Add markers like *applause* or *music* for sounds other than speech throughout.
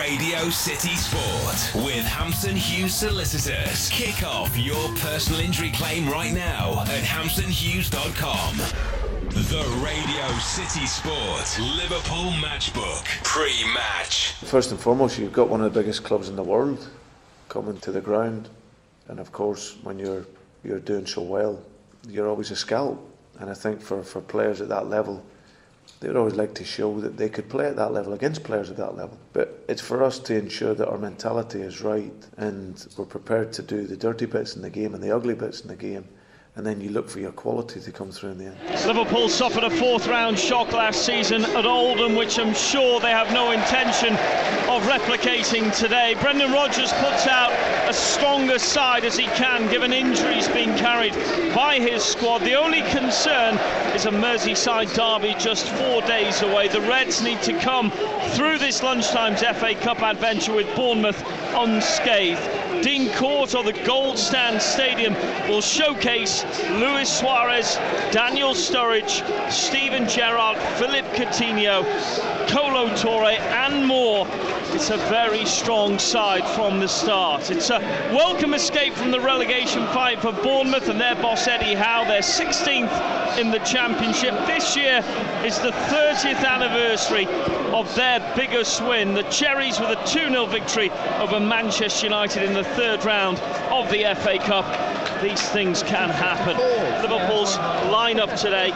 Radio City Sport with Hampson Hughes Solicitors. Kick off your personal injury claim right now at hampsonhughes.com. The Radio City Sport Liverpool Matchbook pre-match. First and foremost, you've got one of the biggest clubs in the world coming to the ground, and of course, when you're you're doing so well, you're always a scalp. And I think for, for players at that level, they would always like to show that they could play at that level against players at that level. But it's for us to ensure that our mentality is right and we're prepared to do the dirty bits in the game and the ugly bits in the game and then you look for your quality to come through in the end. Liverpool suffered a fourth round shock last season at Oldham, which I'm sure they have no intention of replicating today. Brendan Rodgers puts out a stronger side as he can, given injuries being carried by his squad. The only concern is a Merseyside derby just four days away. The Reds need to come through this lunchtime's FA Cup adventure with Bournemouth unscathed. Dean Court or the Goldsands Stadium will showcase Luis Suarez, Daniel Sturridge, Steven Gerrard, Philippe Coutinho, Kolo Touré and more. It's a very strong side from the start. It's a welcome escape from the relegation fight for Bournemouth and their boss Eddie Howe. They're 16th in the championship. This year is the 30th anniversary of their biggest win. The Cherries with a 2-0 victory over Manchester United in the third round of the FA Cup. These things can happen. Liverpool's lineup today.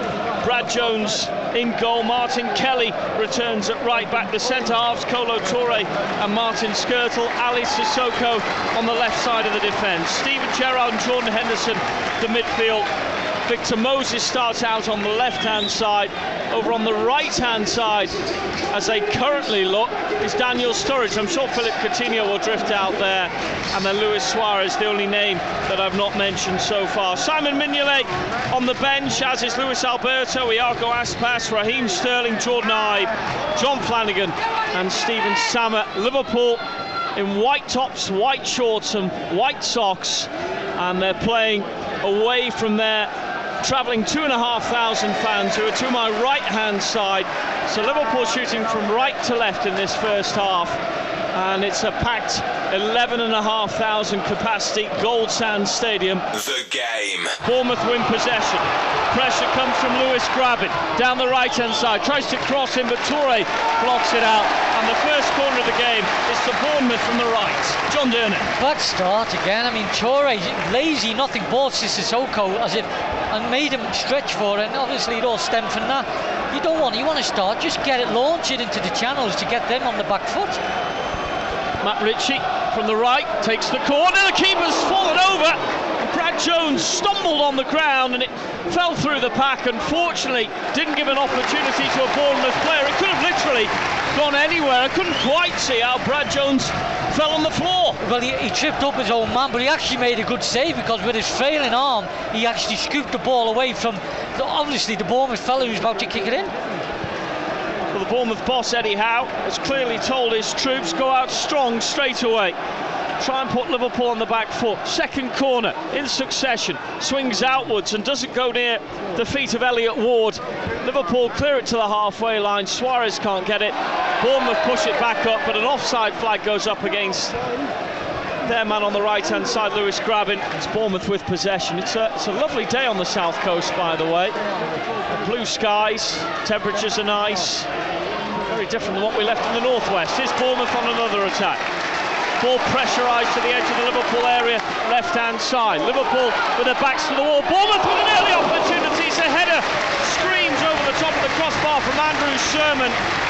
Brad Jones in goal. Martin Kelly returns at right back. The centre halves Kolo Touré and Martin Skrtel. Aly Cissokho on the left side of the defence. Steven Gerrard and Jordan Henderson the midfield. Victor Moses starts out on the left hand side. Over on the right hand side, as they currently look, is Daniel Sturridge. I'm sure Philippe Coutinho will drift out there. And then Luis Suarez, the only name that I've not mentioned so far. Simon Mignolet on the bench, as is Luis Alberto, Iago Aspas, Raheem Sterling, Jordan Ibe, Jon Flanagan, and Stephen Sama. Liverpool in white tops, white shorts, and white socks. And they're playing away from their travelling two and a half thousand fans who are to my right hand side. So Liverpool shooting from right to left in this first half. And it's a packed 11,500 capacity Gold Sand Stadium. The game. Bournemouth win possession. Pressure comes from Lewis Grabban down the right hand side. Tries to cross him, but Touré blocks it out. And the first corner of the game is to Bournemouth from the right. John Durnin. Bad start again. I mean, Touré lazy, nothing bought Cissokho as if and made him stretch for it. And obviously, it all stemmed from that. You don't want, you want to start, just get it, launch it into the channels to get them on the back foot. Matt Ritchie from the right takes the corner. The keeper's fallen over. Brad Jones stumbled on the ground and it fell through the pack. Unfortunately, didn't give an opportunity to a Bournemouth player. It could have literally gone anywhere. I couldn't quite see how Brad Jones fell on the floor. Well, he, he, tripped up his own man, but he actually made a good save because with his failing arm, he actually scooped the ball away from the, obviously the Bournemouth fellow who's about to kick it in. Well, the Bournemouth boss Eddie Howe has clearly told his troops go out strong straight away. Try and put Liverpool on the back foot. Second corner in succession. Swings outwards and doesn't go near the feet of Elliott Ward. Liverpool clear it to the halfway line. Suarez can't get it. Bournemouth push it back up, but an offside flag goes up against their man on the right hand side, Lewis Grabban. It's Bournemouth with possession. It's a, it's a lovely day on the south coast, by the way. Blue skies, temperatures are nice. Very different than what we left in the northwest. Is Bournemouth on another attack? Ball pressurised to the edge of the Liverpool area, left hand side. Liverpool with their backs to the wall. Bournemouth with an early opportunity. It's a header, screams over the top of the crossbar from Andrew Surman.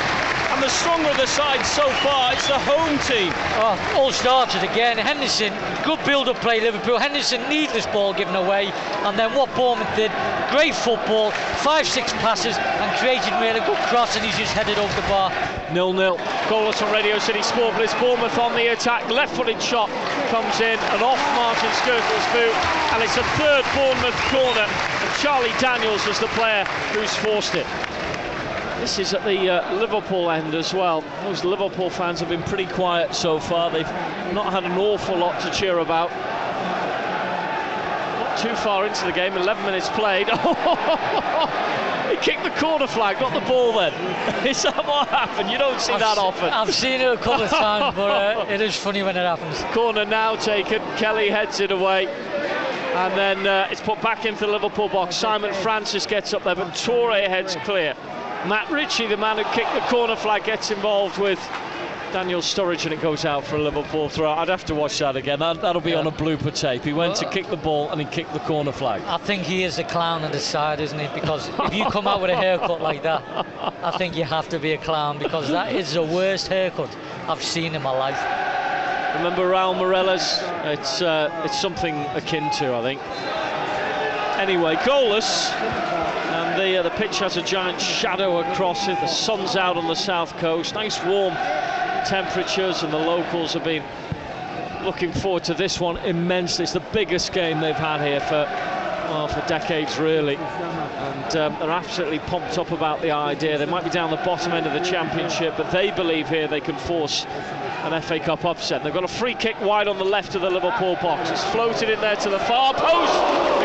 And the stronger of the side so far, it's the home team. Oh, all started again. Henderson, good build-up play, Liverpool. Henderson, needless ball given away. And then what Bournemouth did, great football, five, six passes, and created really good cross, and he's just headed over the bar. Nil-nil. Goalless on Radio City Sport, Bournemouth on the attack. Left-footed shot comes in and off Martin Skrtel's boot, and it's a third Bournemouth corner. And Charlie Daniels is the player who's forced it. This is at the uh, Liverpool end as well. Those Liverpool fans have been pretty quiet so far. They've not had an awful lot to cheer about. Not too far into the game. 11 minutes played. *laughs* he kicked the corner flag, not the ball. Then *laughs* is that what happened? You don't see I've that often. I've seen it a couple of *laughs* times, but uh, it is funny when it happens. Corner now taken. Kelly heads it away. And then uh, it's put back into the Liverpool box. Simon Francis gets up there, but Touré heads clear. Matt Ritchie, the man who kicked the corner flag, gets involved with Daniel Sturridge, and it goes out for a Liverpool throw. I'd have to watch that again. That, that'll be Yeah. on a blooper tape. He went to kick the ball and he kicked the corner flag. I think he is a clown on the side, isn't he? Because if you come out with a haircut like that, I think you have to be a clown because that is the worst haircut I've seen in my life. Remember Raul Meireles? It's uh, it's something akin to, I think. Anyway, goalless, the uh, the pitch has a giant shadow across it. The sun's out on the south coast. Nice warm temperatures, and the locals have been looking forward to this one immensely. It's the biggest game they've had here for well for decades, really, and um, they're absolutely pumped up about the idea. They might be down the bottom end of the championship, but they believe here they can force an FA Cup upset. They've got a free kick wide on the left of the Liverpool box. It's floated in there to the far post.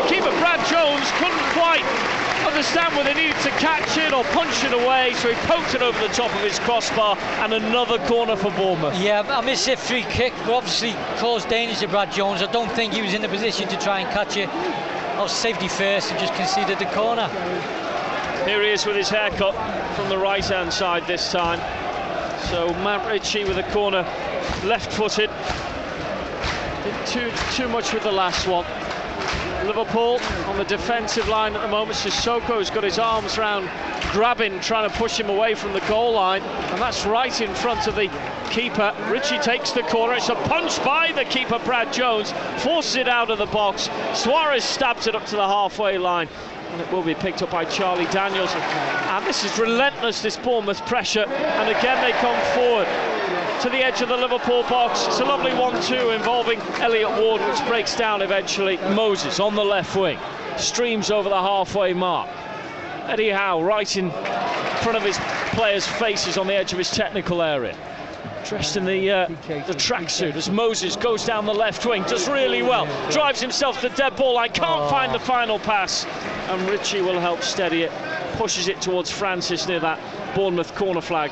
The keeper Brad Jones couldn't quite understand whether he needed to catch it or punch it away, so he poked it over the top of his crossbar, and another corner for Bournemouth. Yeah, I missed it free kick, but obviously caused danger to Brad Jones. I don't think he was in the position to try and catch it. I was safety first and just conceded the corner. Here he is with his haircut from the right hand side this time. So Matt Ritchie with a corner, left footed. Did too, too much with the last one. Liverpool on the defensive line at the moment. Cissokho's got his arms round Grabban, trying to push him away from the goal line, and that's right in front of the keeper. Ritchie takes the corner. It's a punch by the keeper, Brad Jones, forces it out of the box. Suarez stabs it up to the halfway line. And it will be picked up by Charlie Daniels. And this is relentless, this Bournemouth pressure. And again, they come forward to the edge of the Liverpool box. It's a lovely 1-2 involving Elliott Ward, which breaks down eventually. Moses on the left wing, streams over the halfway mark. Eddie Howe right in front of his players' faces on the edge of his technical area. Dressed in the uh, the tracksuit as Moses goes down the left wing, does really well, drives himself to the dead ball line, can't find the final pass, and Ritchie will help steady it, pushes it towards Francis near that Bournemouth corner flag,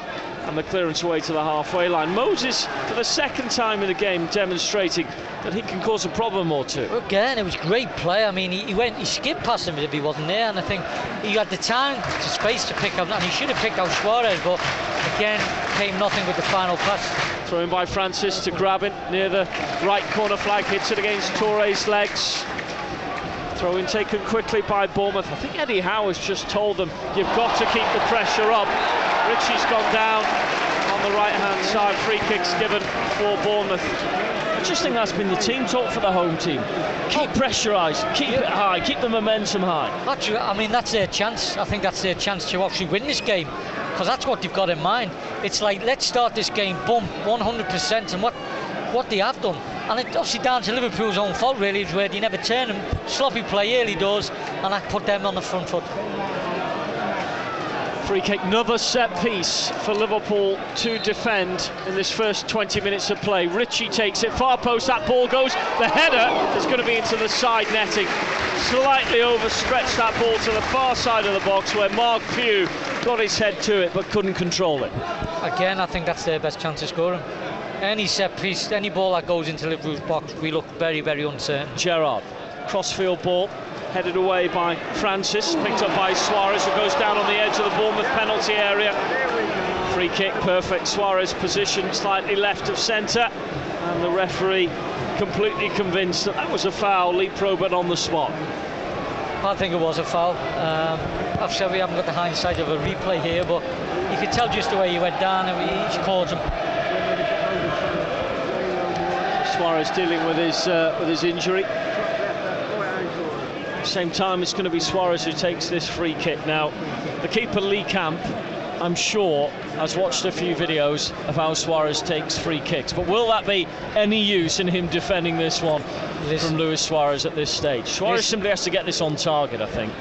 and the clearance away to the halfway line. Moses, for the second time in the game, demonstrating that he can cause a problem or two. Again, it was great play. I mean, he, he went, he skipped past him if he wasn't there, and I think he had the time, the space to pick up, and he should have picked out Suarez, but again, came nothing with the final pass. Thrown by Francis to grab it near the right corner flag, hits it against Touré's legs. Throw in taken quickly by Bournemouth. I think Eddie Howe has just told them you've got to keep the pressure up. Ritchie's gone down on the right hand side. Free kicks given for Bournemouth. I just think that's been the team talk for the home team. Keep pressurised, keep it high, keep the momentum high. That's, I mean, that's their chance. I think that's their chance to actually win this game because that's what they've got in mind. It's like, let's start this game, boom, 100%, and what what they have done. And it's obviously down to Liverpool's own fault, really, is where they never turn them. Sloppy play early doors, and that put them on the front foot. Free kick, another set piece for Liverpool to defend in this first 20 minutes of play. Ritchie takes it, far post, that ball goes. The header is going to be into the side netting. Slightly overstretched that ball to the far side of the box where Marc Pugh got his head to it but couldn't control it. Again, I think that's their best chance of scoring. Any set piece, any ball that goes into Liverpool's box, we look very, very uncertain. Gerrard, crossfield ball, headed away by Francis, picked up by Suarez, who goes down on the edge of the Bournemouth penalty area. Free kick, perfect. Suarez position slightly left of centre, and the referee completely convinced that that was a foul. Lee Probert on the spot. I think it was a foul. Um, I've said we haven't got the hindsight of a replay here, but you could tell just the way he went down and he just caught him. Suarez dealing with his uh, with his injury. Same time, it's going to be Suarez who takes this free kick. Now, the keeper Lee Camp, I'm sure, has watched a few videos of how Suarez takes free kicks. But will that be any use in him defending this one Listen. from Luis Suarez at this stage? Suarez Listen. simply has to get this on target, I think.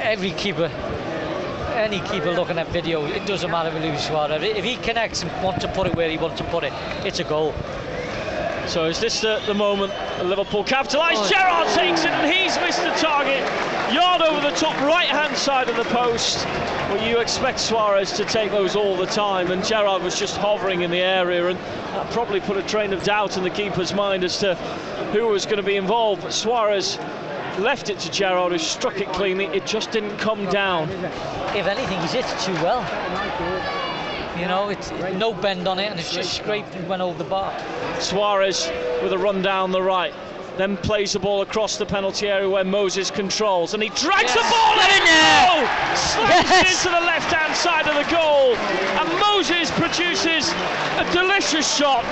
Every keeper, any keeper looking at video, it doesn't matter with Luis Suarez. If he connects and wants to put it where he wants to put it, it's a goal. So is this the, the moment Liverpool capitalise? Oh. Gerrard takes it and he's missed the target. Yard over the top right hand side of the post. Well, you expect Suarez to take those all the time, and Gerrard was just hovering in the area, and that probably put a train of doubt in the keeper's mind as to who was going to be involved. But Suarez left it to Gerrard, who struck it cleanly. It just didn't come down. If anything, he's hit it too well. You know, it's no bend on it, and it's just scraped and went over the bar. Suarez with a run down the right. Then plays the ball across the penalty area where Moses controls, and he drags yes. the ball in. in. Oh, slams yes. into the left-hand side of the goal, and Moses produces a delicious shot.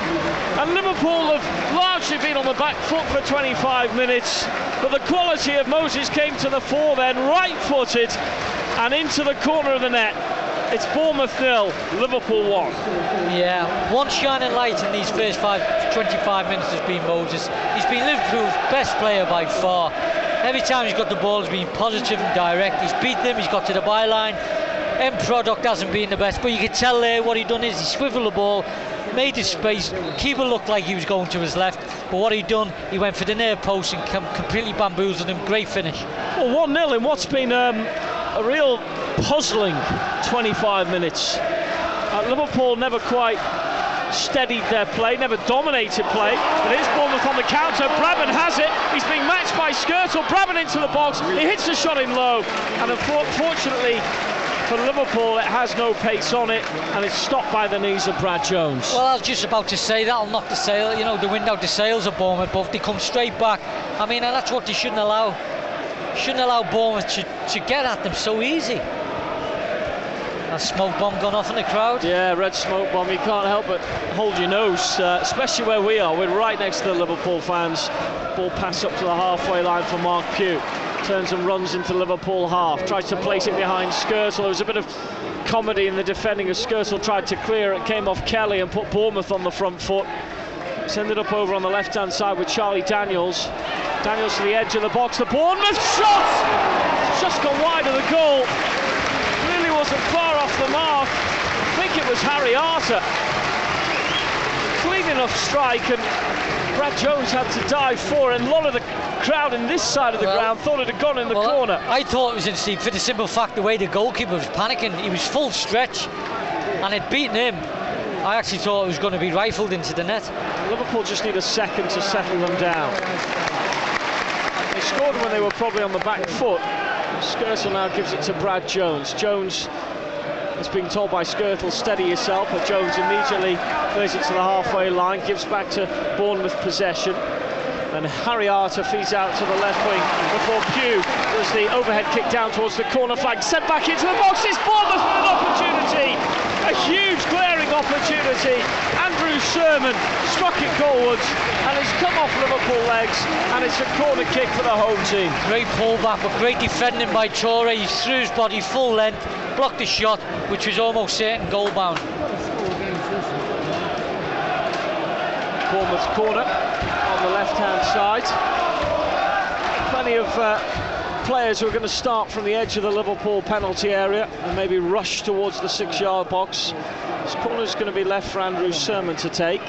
And Liverpool have largely been on the back foot for 25 minutes, but the quality of Moses came to the fore then, right-footed, and into the corner of the net. It's Bournemouth nil, Liverpool one. Yeah, one shining light in these first five, 25 minutes has been Moses. He's been Liverpool's best player by far. Every time he's got the ball, he's been positive and direct. He's beat them, he's got to the byline. End product hasn't been the best, but you can tell there what he done is he swiveled the ball, made his space. Keeper looked like he was going to his left, but what he done, he went for the near post and completely bamboozled him. Great finish. Well, 1 0 in what's been um, a real puzzling 25 minutes. Uh, Liverpool never quite steadied their play, never dominated play. But here's Bournemouth on the counter. Brabham has it. He's being matched by Skrtel. Brabham into the box. He hits the shot in low. And unfortunately for Liverpool, it has no pace on it, and it's stopped by the knees of Brad Jones. Well, I was just about to say that'll knock the sail, you know, the wind out the sails of Bournemouth, but they come straight back. I mean, that's what they shouldn't allow. Shouldn't allow Bournemouth to, to get at them so easy. A smoke bomb gone off in the crowd. Yeah, red smoke bomb. You can't help but hold your nose, uh, especially where we are. We're right next to the Liverpool fans. Ball pass up to the halfway line for Marc Pugh. Turns and runs into Liverpool half. Tries to place it behind Skrtel. There was a bit of comedy in the defending as Skrtel tried to clear it. Came off Kelly and put Bournemouth on the front foot. It's ended up over on the left-hand side with Charlie Daniels. Daniels to the edge of the box. The Bournemouth shot! Just gone wide of the goal wasn't far off the mark. I think it was Harry Arter. Clean enough strike, and Brad Jones had to dive for it. And a lot of the crowd in this side of the well, ground thought it had gone in the well, corner. I thought it was in interesting for the simple fact the way the goalkeeper was panicking. He was full stretch, and it beaten him. I actually thought it was going to be rifled into the net. Liverpool just need a second to settle them down. They scored when they were probably on the back foot. Skrtel now gives it to Brad Jones. Jones is being told by Skrtel, steady yourself, but Jones immediately plays it to the halfway line, gives back to Bournemouth possession. And Harry Arter feeds out to the left wing before Pugh does the overhead kick down towards the corner flag, sent back into the box. It's Bournemouth with an opportunity, a huge glaring opportunity. Andrew Surman struck it goalwards and it's come off Liverpool legs and it's a corner kick for the home team. Great pullback, but great defending by Toure. He threw his body full length, blocked the shot, which was almost certain goal bound. Bournemouth corner on the left hand side. Plenty of uh, players who are going to start from the edge of the Liverpool penalty area and maybe rush towards the six yard box. This corner is going to be left for Andrew Surman to take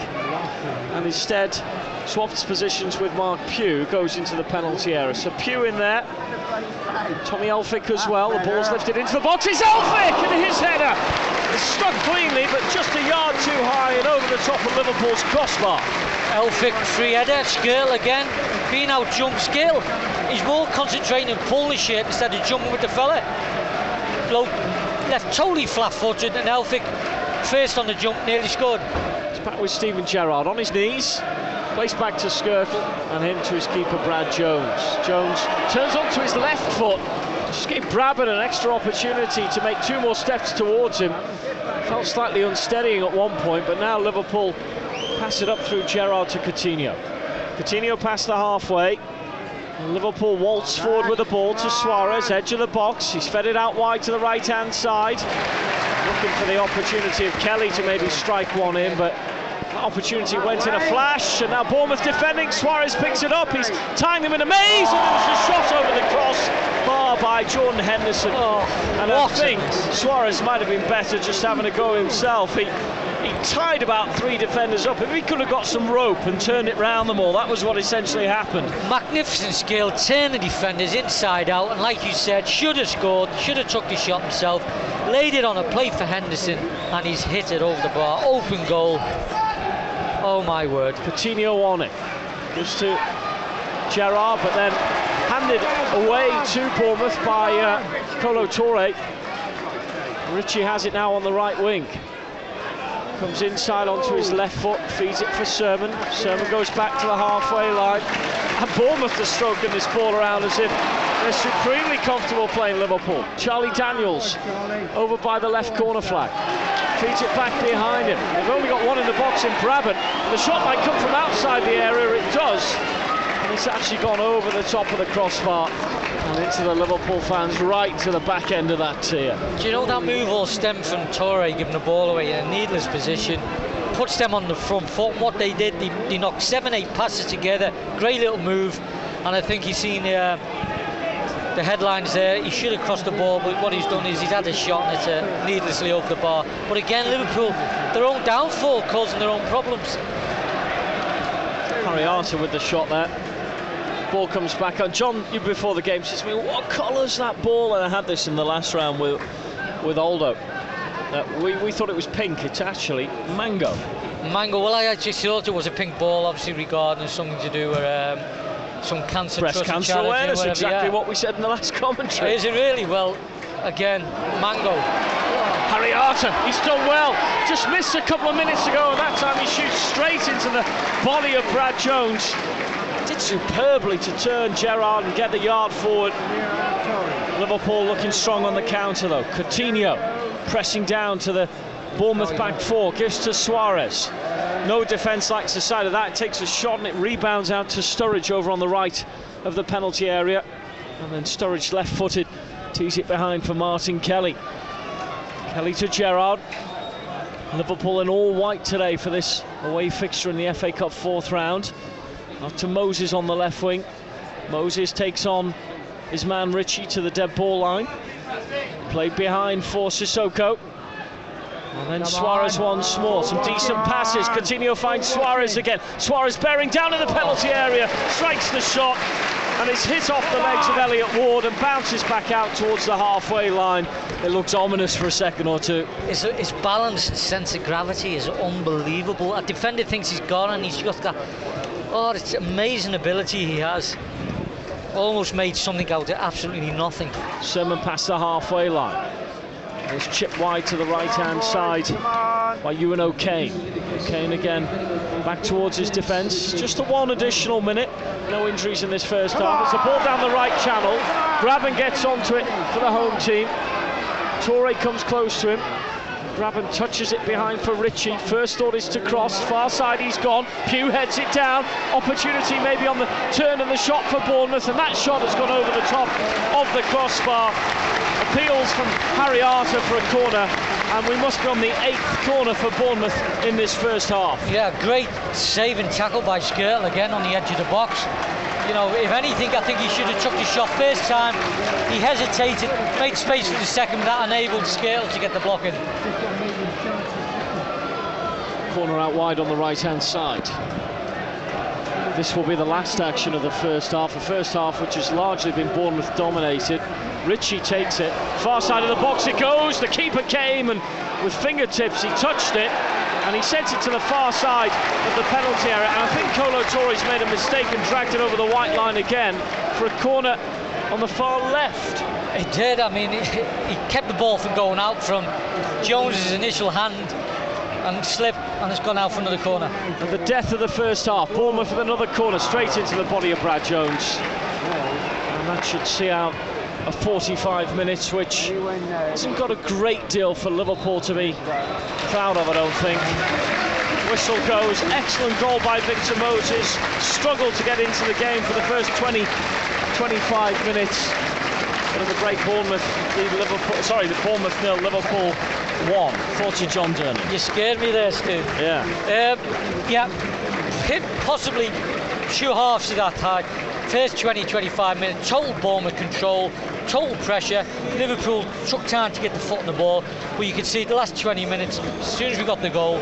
and instead swaps positions with Marc Pugh, goes into the penalty area. So Pugh in there, Tommy Elphick as well. The ball's lifted into the box. It's Elphick and his header. It's struck cleanly, but just a yard too high and over the top of Liverpool's crossbar. Elphick free header, skill again, being out jump skill. He's more concentrating and pulling the shape instead of jumping with the fella. Bloke left totally flat-footed and Elphick first on the jump nearly scored. It's back with Steven Gerrard on his knees. Placed back to Skrtel and him to his keeper Brad Jones. Jones turns onto his left foot. Just gave Brabham an extra opportunity to make two more steps towards him. Felt slightly unsteadying at one point, but now Liverpool pass it up through Gerrard to Coutinho. Coutinho past the halfway. Liverpool waltz forward with the ball to Suarez, edge of the box. He's fed it out wide to the right hand side. Looking for the opportunity of Kelly to maybe strike one in, but that opportunity went in a flash. And now Bournemouth defending. Suarez picks it up. He's tying them in a maze. And there's a shot over the cross bar by Jordan Henderson. Oh, and I think Suarez might have been better just having a go himself. He he tied about three defenders up. If he could have got some rope and turned it round them all, that was what essentially happened. Magnificent skill, turn the defenders inside out, and like you said, should have scored, should have took the shot himself, laid it on a plate for Henderson, and he's hit it over the bar. Open goal. Oh my word. Coutinho on it. Gives to Gerrard, but then handed away to Bournemouth by uh, Kolo Toure. Ritchie has it now on the right wing. Comes inside onto his left foot, feeds it for Surman. Surman goes back to the halfway line. And Bournemouth are stroking this ball around as if they're supremely comfortable playing Liverpool. Charlie Daniels over by the left corner flag. Feeds it back behind him. They've only got one in the box in Brabant. The shot might come from outside the area, it does. And it's actually gone over the top of the crossbar and into the Liverpool fans right to the back end of that tier. Do you know that move all stemmed from Toure giving the ball away in a needless position? Puts them on the front foot. What they did, they, they knocked seven, eight passes together. Great little move, and I think he's seen uh, the headlines there. He should have crossed the ball, but what he's done is he's had a shot and it's uh, needlessly over the bar. But again, Liverpool, their own downfall causing their own problems. Harry Arter with the shot there ball comes back on. John, you before the game says to me, what colour's that ball? And I had this in the last round with with Aldo. Uh, we, we thought it was pink, it's actually mango. Mango, well I actually thought it was a pink ball, obviously regarding something to do with um, some cancer breast cancer awareness exactly what we said in the last *laughs* commentary. Is it really? Well again mango. Harry Arter he's done well. Just missed a couple of minutes ago. And that time he shoots straight into the body of Brad Jones. Did superbly to turn Gerrard and get the yard forward. Liverpool looking strong on the counter though. Coutinho pressing down to the Bournemouth back four, gives to Suarez. No defence likes the side of that. It takes a shot and it rebounds out to Sturridge over on the right of the penalty area. And then Sturridge left footed, tees it behind for Martin Kelly. Kelly to Gerrard. Liverpool in all white today for this away fixture in the FA Cup fourth round. To Moses on the left wing. Moses takes on his man Ritchie to the dead ball line. Played behind for Cissokho. And then Suarez once more. Some decent passes. Coutinho finds Suarez again. Suarez bearing down in the penalty area. Strikes the shot. And it's hit off the legs of Elliott Ward and bounces back out towards the halfway line. It looks ominous for a second or two. His, his balanced sense of gravity is unbelievable. A defender thinks he's gone and he's just got Oh, it's amazing ability he has. Almost made something out of absolutely nothing. Surman past the halfway line. It's chipped wide to the right hand side by Eunan O'Kane. O'Kane again back towards his defence. Just a one additional minute. No injuries in this first half. It's a ball down the right channel. Grabban gets onto it for the home team. Touré comes close to him. Grabban touches it behind for Ritchie. First thought is to cross. Far side he's gone. Pugh heads it down. Opportunity maybe on the turn and the shot for Bournemouth. And that shot has gone over the top of the crossbar. Appeals from Harry Arter for a corner. And we must be on the eighth corner for Bournemouth in this first half. Yeah, great save and tackle by Skrtel again on the edge of the box you know, if anything, I think he should have took the shot first time. He hesitated, made space for the second, that enabled Skrtel to get the block in. Corner out wide on the right-hand side. This will be the last action of the first half. The first half, which has largely been Bournemouth dominated. Ritchie takes it. Far side of the box it goes. The keeper came and with fingertips he touched it and he sent it to the far side of the penalty area. And I think Kolo Torres made a mistake and dragged it over the white line again for a corner on the far left. He did. I mean, *laughs* he, he kept the ball from going out from Jones's initial hand and slip and it's gone out for another corner. And the death of the first half. Bournemouth with another corner straight into the body of Brad Jones. And that should see out a 45 minutes, which hasn't got a great deal for Liverpool to be proud of, I don't think. Whistle goes, excellent goal by Victor Moses. Struggled to get into the game for the first 20, 25 minutes. But at the break, Bournemouth lead Liverpool. Sorry, the Bournemouth nil, Liverpool one. You, John Durnin? You scared me there, Stu. Yeah. Um, yeah. Hit possibly two halves of that high first 20 25 minutes, total Bournemouth control, total pressure. Liverpool took time to get the foot on the ball, but you can see the last 20 minutes, as soon as we got the goal,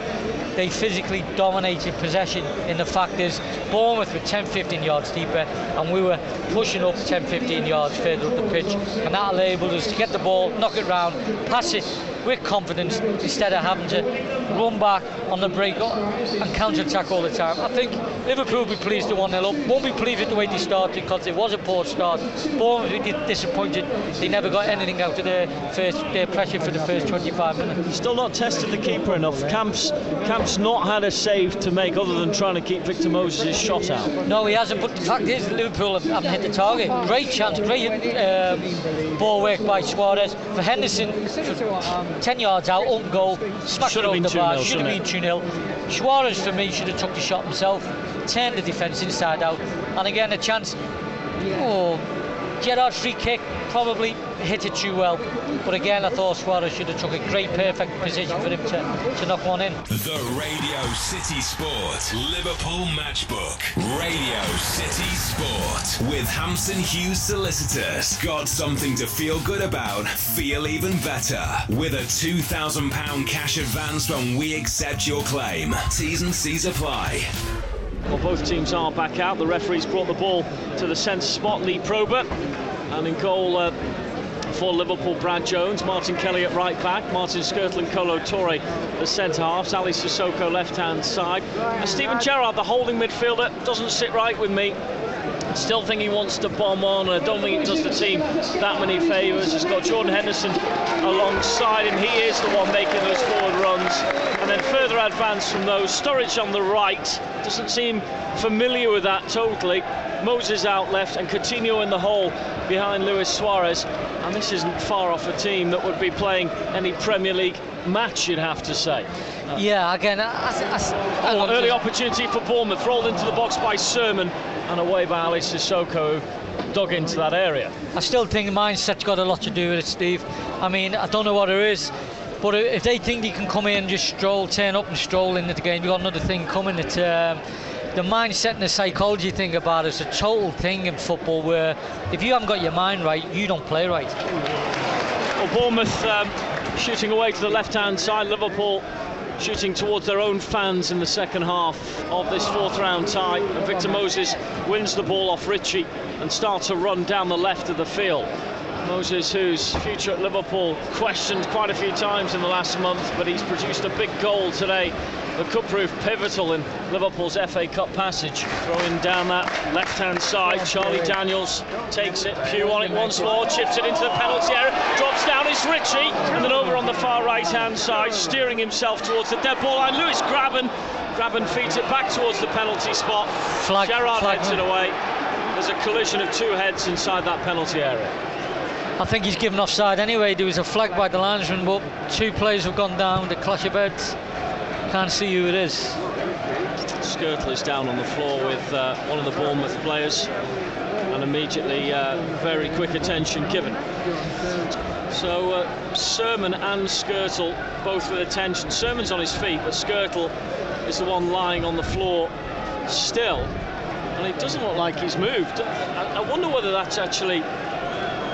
they physically dominated possession. In the fact is, Bournemouth were 10 15 yards deeper, and we were pushing up 10 15 yards further up the pitch, and that enabled us to get the ball, knock it round, pass it with confidence instead of having to run back on the break and counter attack all the time. I think Liverpool will be pleased to 1 0 up, won't be pleased with the way they started because it was a poor start. Bournemouth will be disappointed they never got anything out of their first their pressure for the first 25 minutes. Still not tested the keeper enough. Camp's, Camp's not had a save to make other than trying to keep Victor Moses' shot out. No, he hasn't, but the fact is, Liverpool haven't hit the target. Great chance, great um, ball work by Suarez. For Henderson, 10 yards out, open goal, smacked it over the bar, should have been 2 0. Suarez, for me, should have took the shot himself, turned the defence inside out, and again, a chance. Oh, Gerrard free kick, probably hit it too well. But again, I thought Suarez should have took a great, perfect position for him to, to knock one in. The Radio City Sport Liverpool Matchbook. Radio City Sport with Hampson Hughes Solicitors. Got something to feel good about? Feel even better with a £2,000 cash advance when we accept your claim. T's and C's apply. Well, both teams are back out. The referee's brought the ball to the centre spot, Lee Probert. And in goal uh, for Liverpool, Brad Jones, Martin Kelly at right back, Martin Skrtel and Kolo Touré the centre halves, Aly Cissokho left hand side. And Steven Gerrard, the holding midfielder, doesn't sit right with me. Still think he wants to bomb on. I don't think it does the team that many favours. He's got Jordan Henderson alongside him. He is the one making those forward runs. And then further advance from those. Sturridge on the right. Doesn't seem familiar with that totally. Moses out left and Coutinho in the hole behind Luis Suarez. And this isn't far off a team that would be playing any Premier League match, you'd have to say. Yeah, again, I, I, I, oh, early opportunity for Bournemouth, rolled into the box by Surman and away by Aly Cissokho, who dug into that area. I still think the mindset's got a lot to do with it, Steve. I mean, I don't know what it is. But if they think they can come in and just stroll, turn up and stroll into the game, you've got another thing coming. It's um, the mindset and the psychology thing about it's a total thing in football where if you haven't got your mind right, you don't play right. Well, Bournemouth um, shooting away to the left-hand side, Liverpool shooting towards their own fans in the second half of this fourth round tie. And Victor Moses wins the ball off Ritchie and starts to run down the left of the field. Moses, whose future at Liverpool questioned quite a few times in the last month, but he's produced a big goal today the cup proof pivotal in Liverpool's FA Cup passage. Throwing down that left hand side, Charlie Daniels takes it, Pugh on it once more, chips it into the penalty area, drops down, it's Ritchie, and then over on the far right hand side, steering himself towards the dead ball line. Lewis Grabban, Grabban feeds it back towards the penalty spot. Flag, Gerrard flag, heads it away. There's a collision of two heads inside that penalty area. I think he's given offside anyway. There was a flag by the linesman, but two players have gone down. The clash of heads. Can't see who it is. Skrtel is down on the floor with uh, one of the Bournemouth players and immediately uh, very quick attention given. So uh, Surman and Skrtel both with attention. Surman's on his feet, but Skrtel is the one lying on the floor still. And it doesn't look like he's moved. I, I wonder whether that's actually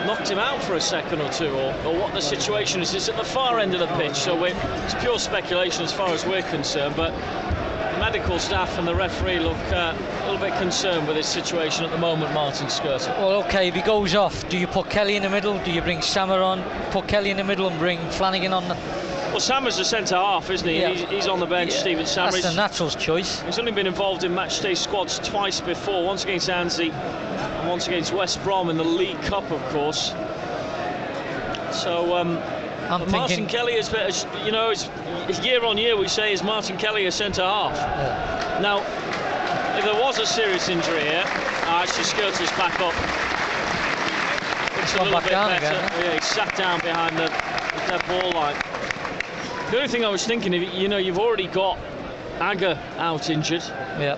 knocked him out for a second or two, or, or what the situation is. It's at the far end of the pitch, so it's pure speculation as far as we're concerned. But the medical staff and the referee look uh, a little bit concerned with this situation at the moment, Martin Skrtel. Well, okay, if he goes off, do you put Kelly in the middle? Do you bring Sama on? Put Kelly in the middle and bring Flanagan on? The... Well, Sama's the centre half, isn't he? Yeah. He's, he's, on the bench, yeah. Stephen Sama. That's the natural's choice. He's only been involved in matchday squads twice before, once against Anzhi and once against West Brom in the League Cup, of course. So, um, Martin Kelly is, you know, year on year we say is Martin Kelly a centre half. Yeah. Now, if there was a serious injury here, uh, actually Skrtel's back up. It's a little bit better. Again, yeah, he sat down behind the, the ball line. The only thing I was thinking, you know, you've already got Agger out injured. Yeah.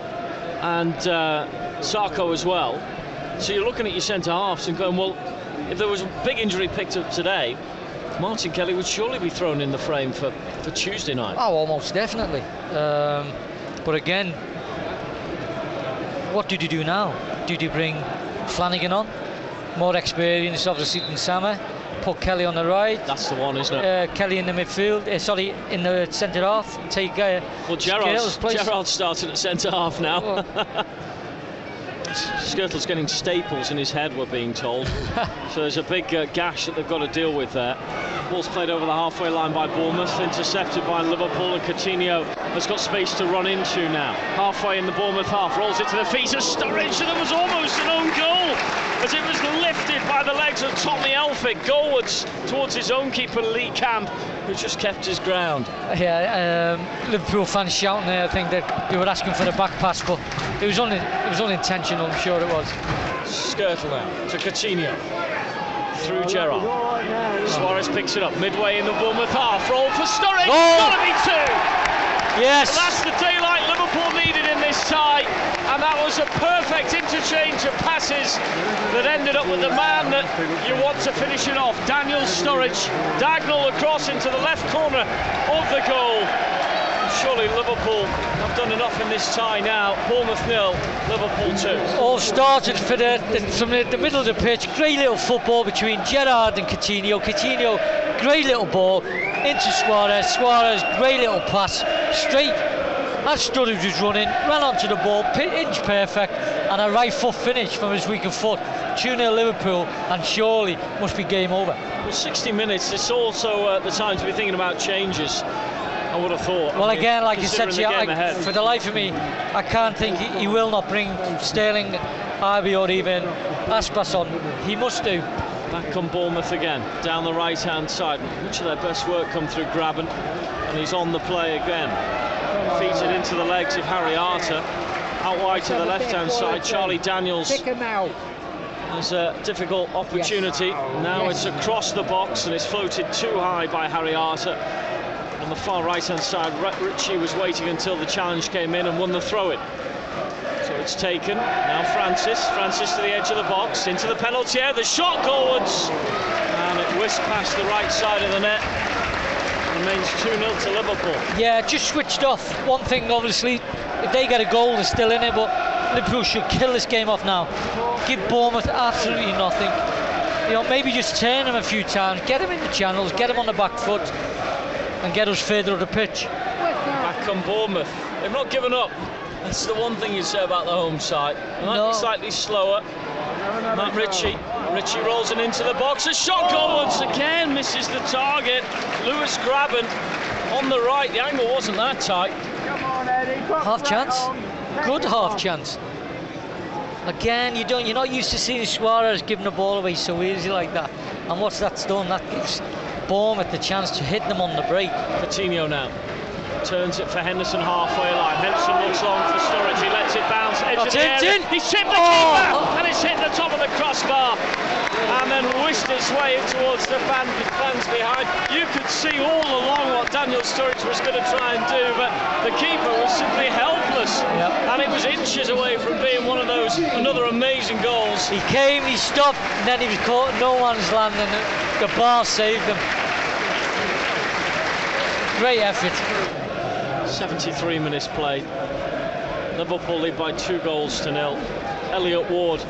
And uh, Sakho as well. So you're looking at your centre halves and going, well, if there was a big injury picked up today, Martin Kelly would surely be thrown in the frame for, for Tuesday night. Oh, almost definitely. Um, but again, what did you do now? Did you bring Flanagan on. More experience, obviously, than Sama. Put Kelly on the right. That's the one, isn't it? Uh, Kelly in the midfield. Uh, sorry, in the centre half. Take uh, well, place. Gerrard's starting at centre half now. Well, *laughs* Skrtel's getting staples in his head, we're being told. *laughs* so there's a big uh, gash that they've got to deal with there. Ball's played over the halfway line by Bournemouth, intercepted by Liverpool, and Coutinho has got space to run into now. Halfway in the Bournemouth half, rolls it to the feet of Sturridge, and it was almost an own goal as it was lifted by the legs of Tommy Elphick goalwards towards his own keeper Lee Camp, who just kept his ground. Yeah, um, Liverpool fans shouting there. I think that they were asking for the back pass, but it was un- it was unintentional. I'm sure it was. Skrtel now to Coutinho through Gerrard. Suarez picks it up midway in the Bournemouth half. Roll for Sturridge. Goal! Gotta be two. Yes. That's the daylight Liverpool needed in this tie, and that was a perfect interchange of passes that ended up with the man that you want to finish it off. Daniel Sturridge, diagonal across into the left corner of the goal. Surely Liverpool have done enough in this tie now. Bournemouth nil, Liverpool two. All started for the, from the, the middle of the pitch. Great little football between Gerrard and Coutinho. Coutinho, great little ball into Suarez. Suarez, great little pass straight. As Sturridge was running, ran onto the ball, inch perfect, and a right foot finish from his weaker foot. 2 0 Liverpool, and surely must be game over. Well, 60 minutes, it's also uh, the time to be thinking about changes. I would have thought. Well, I mean, again, like you said, you, I, for the life of me, I can't think he, he will not bring Sterling, Ibe, or even Aspas on. He must do. Back on Bournemouth again, down the right hand side. Much of their best work come through Grabban, and he's on the play again. Feeds it into the legs of Harry Arter. Out wide to the left hand side, Charlie Daniels Pick him out. has a difficult opportunity. Now it's across the box and it's floated too high by Harry Arter. On the far right hand side, Ritchie was waiting until the challenge came in and won the throw in. So it's taken. Now Francis. Francis to the edge of the box. Into the penalty area. The shot goalwards. And it whisked past the right side of the net. Remains 2 0 to Liverpool. Yeah, just switched off. One thing, obviously, if they get a goal, they're still in it, but Liverpool should kill this game off now. Give Bournemouth absolutely nothing. You know, maybe just turn them a few times, get them in the channels, get them on the back foot, and get us further up the pitch. Back on Bournemouth. They've not given up. That's the one thing you say about the home side. They might No. be slightly slower. Matt Ritchie. Ritchie rolls it into the box. A shot goal once again misses the target. Lewis Grabban on the right. The angle wasn't that tight. Half chance, good half chance. Again, you don't. You're not used to seeing Suarez giving the ball away so easy like that. And what's that's done? That gives Bournemouth the chance to hit them on the break. Coutinho now. Turns it for Henderson halfway line. Henderson looks long for Sturridge. He lets it bounce. Edge of That's the area. He's chipped the Oh. keeper and it's hit the top of the crossbar. And then whisked its way in towards the with fans behind. You could see all along what Daniel Sturridge was going to try and do, but the keeper was simply helpless. Yep. And it was inches away from being one of those another amazing goals. He came, he stopped, and then he was caught no one's land, and the, the bar saved him. Great effort. 73 minutes played. Liverpool lead by two goals to nil. Elliott Ward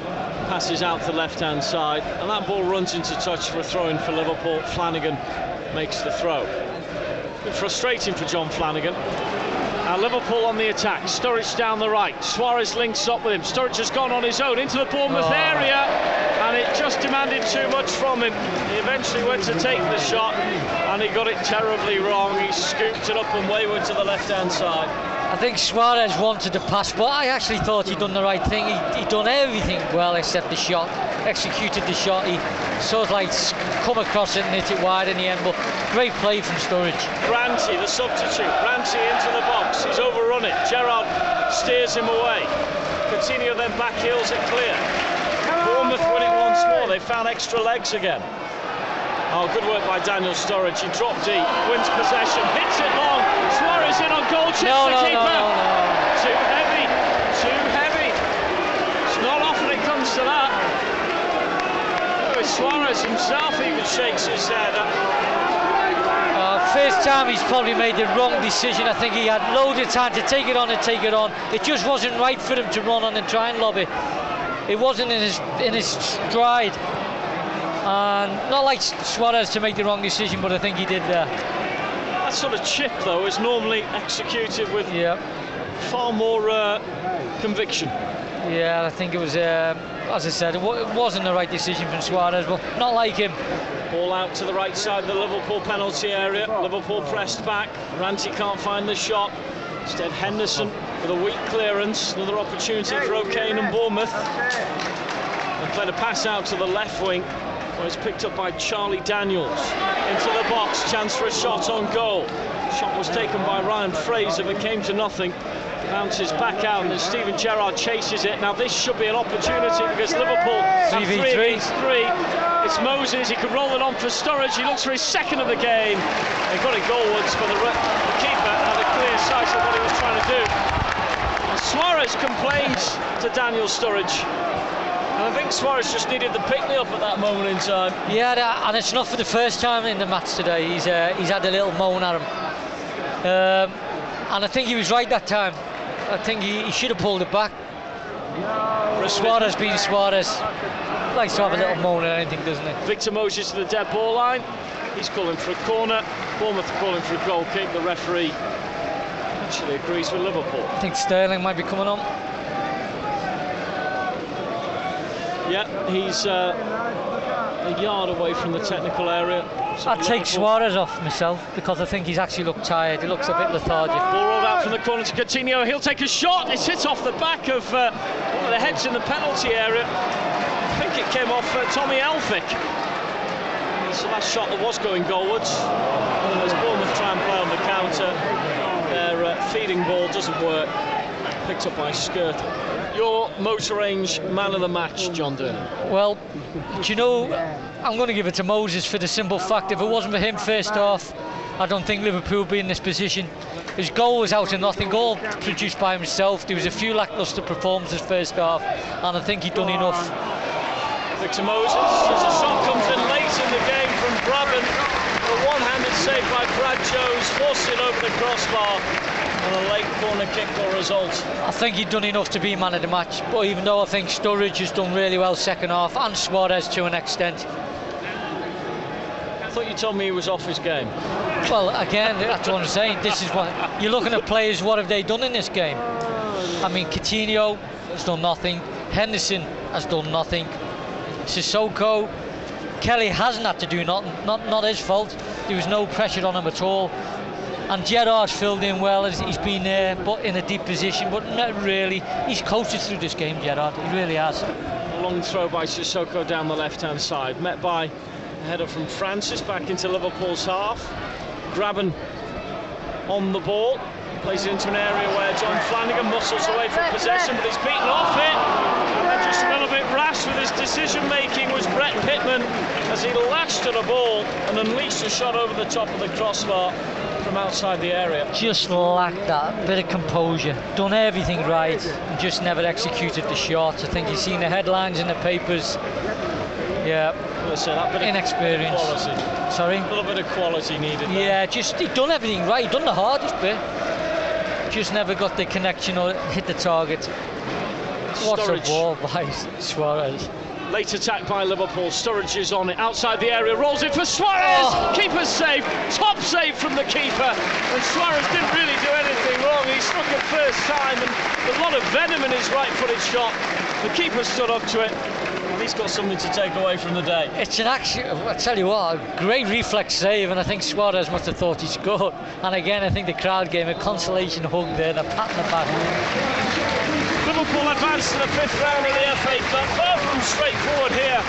passes out to the left hand side, and that ball runs into touch for a throw in for Liverpool. Flanagan makes the throw. Bit frustrating for John Flanagan. Now Liverpool on the attack. Sturridge down the right. Suarez links up with him. Sturridge has gone on his own into the Bournemouth Oh. area, and it just demanded too much from him. He eventually went to take the shot, and he got it terribly wrong. He scooped it up and wayward to the left-hand side. I think Suarez wanted to pass, but I actually thought he'd done the right thing. He, he'd done everything well except the shot, executed the shot. He sort of like come across it and hit it wide in the end, but great play from Sturridge. Branty, the substitute. Branty into the box. He's overrun it. Gerrard steers him away. Coutinho then back heels it clear. Bournemouth win it once more. They found extra legs again. Oh, good work by Daniel Sturridge. He dropped deep, wins possession, hits it long. Suarez in on goal, chips No, the no, keeper. no, no, no. Too heavy, too heavy. It's not often it comes to that. Oh, Suarez himself even shakes his head. Uh, first time he's probably made the wrong decision. I think he had loads of time to take it on and take it on. It just wasn't right for him to run on and try and lob it. it wasn't in his in his stride. And not like Suarez to make the wrong decision, but I think he did there. That sort of chip, though, is normally executed with Yeah. far more uh, conviction. Yeah, I think it was, uh, as I said, it, it wasn't the right decision from Suarez, but not like him. Ball out to the right side of the Liverpool penalty area. Liverpool pressed back. Ranty can't find the shot. Instead, Henderson with a weak clearance. Another opportunity for O'Kane and Bournemouth. And played a pass out to the left wing, where it's picked up by Charlie Daniels. Into the box, chance for a shot on goal. Shot was taken by Ryan Fraser, but came to nothing. Bounces back out, and Steven Gerrard chases it. Now this should be an opportunity because Liverpool have 3v3. against three. It's Moses. He could roll it on for Sturridge. He looks for his second of the game. They got it goalwards, but the, the keeper had a clear sight of what he was trying to do. And Suarez complains to Daniel Sturridge. I think Suarez just needed the pick me up at that moment in time. Yeah, and it's not for the first time in the match today. He's uh, he's had a little moan at him, um, and I think he was right that time. I think he, he should have pulled it back. Suarez being Suarez, likes to have a little moan at anything, doesn't he? Victor Moses to the dead ball line. He's calling for a corner. Bournemouth calling for a goal kick. The referee actually agrees with Liverpool. I think Sterling might be coming on. Yeah, he's uh, a yard away from the technical area. So I'd take Suarez off myself because I think he's actually looked tired. He looks a bit lethargic. Ball rolled out from the corner to Coutinho. He'll take a shot. It's hit off the back of uh, one of the heads in the penalty area. I think it came off uh, Tommy Elphick. It's the last shot that was going goalwards. As Bournemouth try and play on the counter, their uh, feeding ball doesn't work. Picked up by Skrtel. Your motor range man of the match, John Durnin. Well, do you know, I'm going to give it to Moses for the simple fact if it wasn't for him first half, I don't think Liverpool would be in this position. His goal was out of nothing, goal produced by himself. There was a few lacklustre performances first half, and I think he'd done enough. Victor Moses, as a shot comes in late in the game from Grabban. A one-handed save by Brad Jones, forced it over the crossbar, and a late corner kick will result. I think he'd done enough to be man of the match, but even though I think Sturridge has done really well second half, and Suarez to an extent, I thought you told me he was off his game. Well, again, that's what I'm saying. This is what you're looking at players. What have they done in this game? I mean, Coutinho has done nothing. Henderson has done nothing. Cissokho, Kelly hasn't had to do nothing. Not not his fault. There was no pressure on him at all. And Gerrard's filled in well. as He's been there, but in a deep position, but not really. He's coasted through this game, Gerrard. He really has. A long throw by Cissokho down the left-hand side, met by a header from Francis back into Liverpool's half. Grabban on the ball, plays it into an area where Jon Flanagan muscles away from possession, but he's beaten off it. And just a little bit rash with his decision making was Brett Pitman as he lashed at a ball and unleashed a shot over the top of the crossbar from outside the area. just lacked that bit of composure. Done everything right and just never executed the shot. I think you've seen the headlines in the papers. Yeah, Let's that bit of Inexperience. quality. sorry. A little bit of quality needed. there. Yeah, just he done everything right. He done the hardest bit. Just never got the connection or hit the target. What a ball by Suarez. Late attack by Liverpool. Sturridge is on it outside the area, rolls it for Suarez. Oh. Keeper's save, top save from the keeper. And Suarez didn't really do anything wrong. He struck it first time, and a lot of venom in his right-footed shot. The keeper stood up to it. He's got something to take away from the day. It's an action. I tell you what, a great reflex save, and I think Suarez must have thought he scored. And again, I think the crowd gave him a consolation hug there, and a pat on the back. Liverpool advance to the fifth round of the FA Cup. Far from straightforward here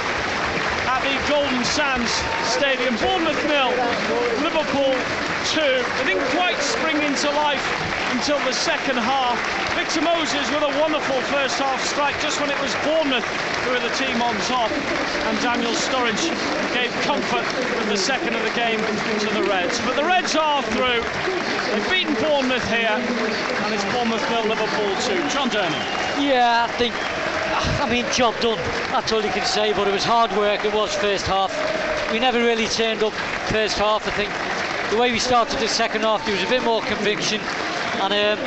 at the Goldsands Stadium. Bournemouth nil, Liverpool two. They didn't quite spring into life until the second half. Victor Moses with a wonderful first half strike just when it was Bournemouth who were the team on top. And Daniel Sturridge gave comfort with the second of the game to the Reds. But the Reds are through. They've beaten Bournemouth here, and it's Bournemouth nil, Liverpool two. John Durnin. Yeah, I think. I mean, job done. That's all you can say. But it was hard work. It was first half. We never really turned up first half. I think the way we started the second half, there was a bit more conviction. And um,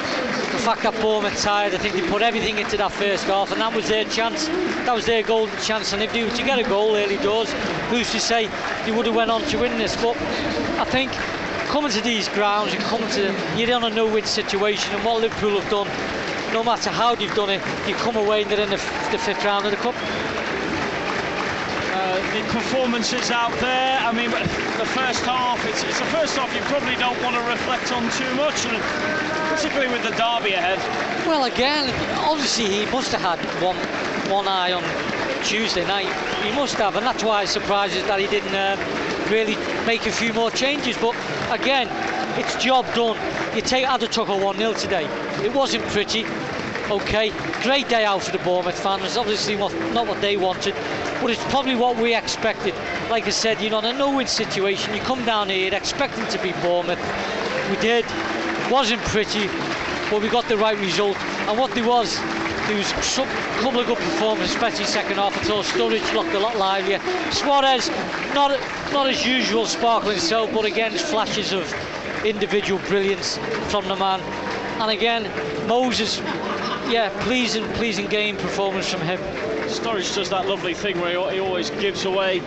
the fact that Bournemouth tired, I think they put everything into that first half, and that was their chance. That was their golden chance. And if they were to get a goal early doors, who's to say they would have went on to win this? But I think coming to these grounds and coming to them, you're in a no-win situation, and what Liverpool have done, no matter how they've done it, you come away and they're in the, the fifth round of the cup the performances out there. I mean, the first half, it's, it's the first half you probably don't want to reflect on too much, and particularly with the derby ahead. Well, again, obviously he must have had one one eye on Tuesday night. He must have, and that's why it surprises that he didn't uh, really make a few more changes. But again, it's job done. You take Ada took 1 0 today. It wasn't pretty. Okay, great day out for the Bournemouth fans. Obviously, not what they wanted but it's probably what we expected. Like I said, you know, in a no-win situation, you come down here expecting to be Bournemouth. We did. wasn't pretty, but we got the right result. And what there was, there was a couple of good performances, especially second half. I thought Sturridge looked a lot livelier. Suarez, not not as usual, sparkling self, but again, flashes of individual brilliance from the man. And again, Moses, yeah, pleasing, pleasing game performance from him. Sturridge does that lovely thing where he, always gives away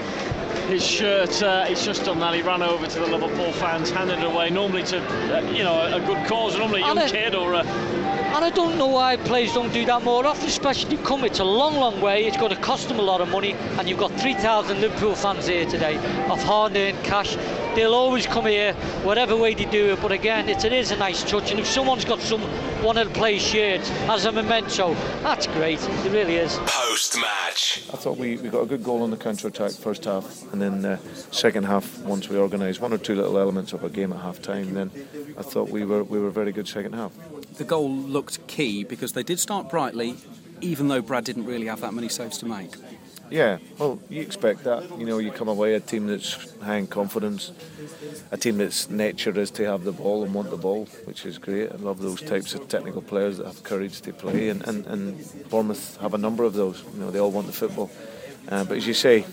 his shirt. Uh, he's just done that. He ran over to the Liverpool fans, handed it away. Normally to, uh, you know, a, good cause. Normally a young kid or a. And I don't know why players don't do that more often, especially come. It's a long, long way. It's going to cost them a lot of money, and you've got 3,000 Liverpool fans here today of hard-earned cash they'll always come here, whatever way they do it. But again, it, it is a nice touch, and if someone's got some one of the players' shirts as a memento, that's great. It really is. Post match, I thought we, we got a good goal on the counter attack first half, and then uh, second half once we organised one or two little elements of a game at half time. Then I thought we were we were very good second half. The goal looked key because they did start brightly, even though Brad didn't really have that many saves to make. Yeah, well, you expect that. You know, you come away a team that's high in confidence, a team that's nature is to have the ball and want the ball, which is great. I love those types of technical players that have courage to play, and, and, and Bournemouth have a number of those. You know, they all want the football. Uh, but as you say,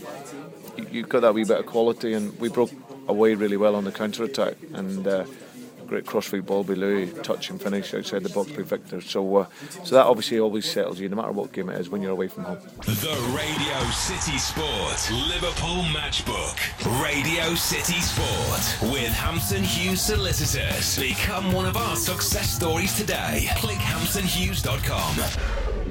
you, you've got that wee bit of quality, and we broke away really well on the counter attack, and. Uh, great crossfield ball below, touch and finish outside the box by Victor. So, uh, so that obviously always settles you, no matter what game it is, when you're away from home. The Radio City Sport Liverpool Matchbook. Radio City Sport with Hampson Hughes Solicitors. Become one of our success stories today. Click hampsonhughes.com.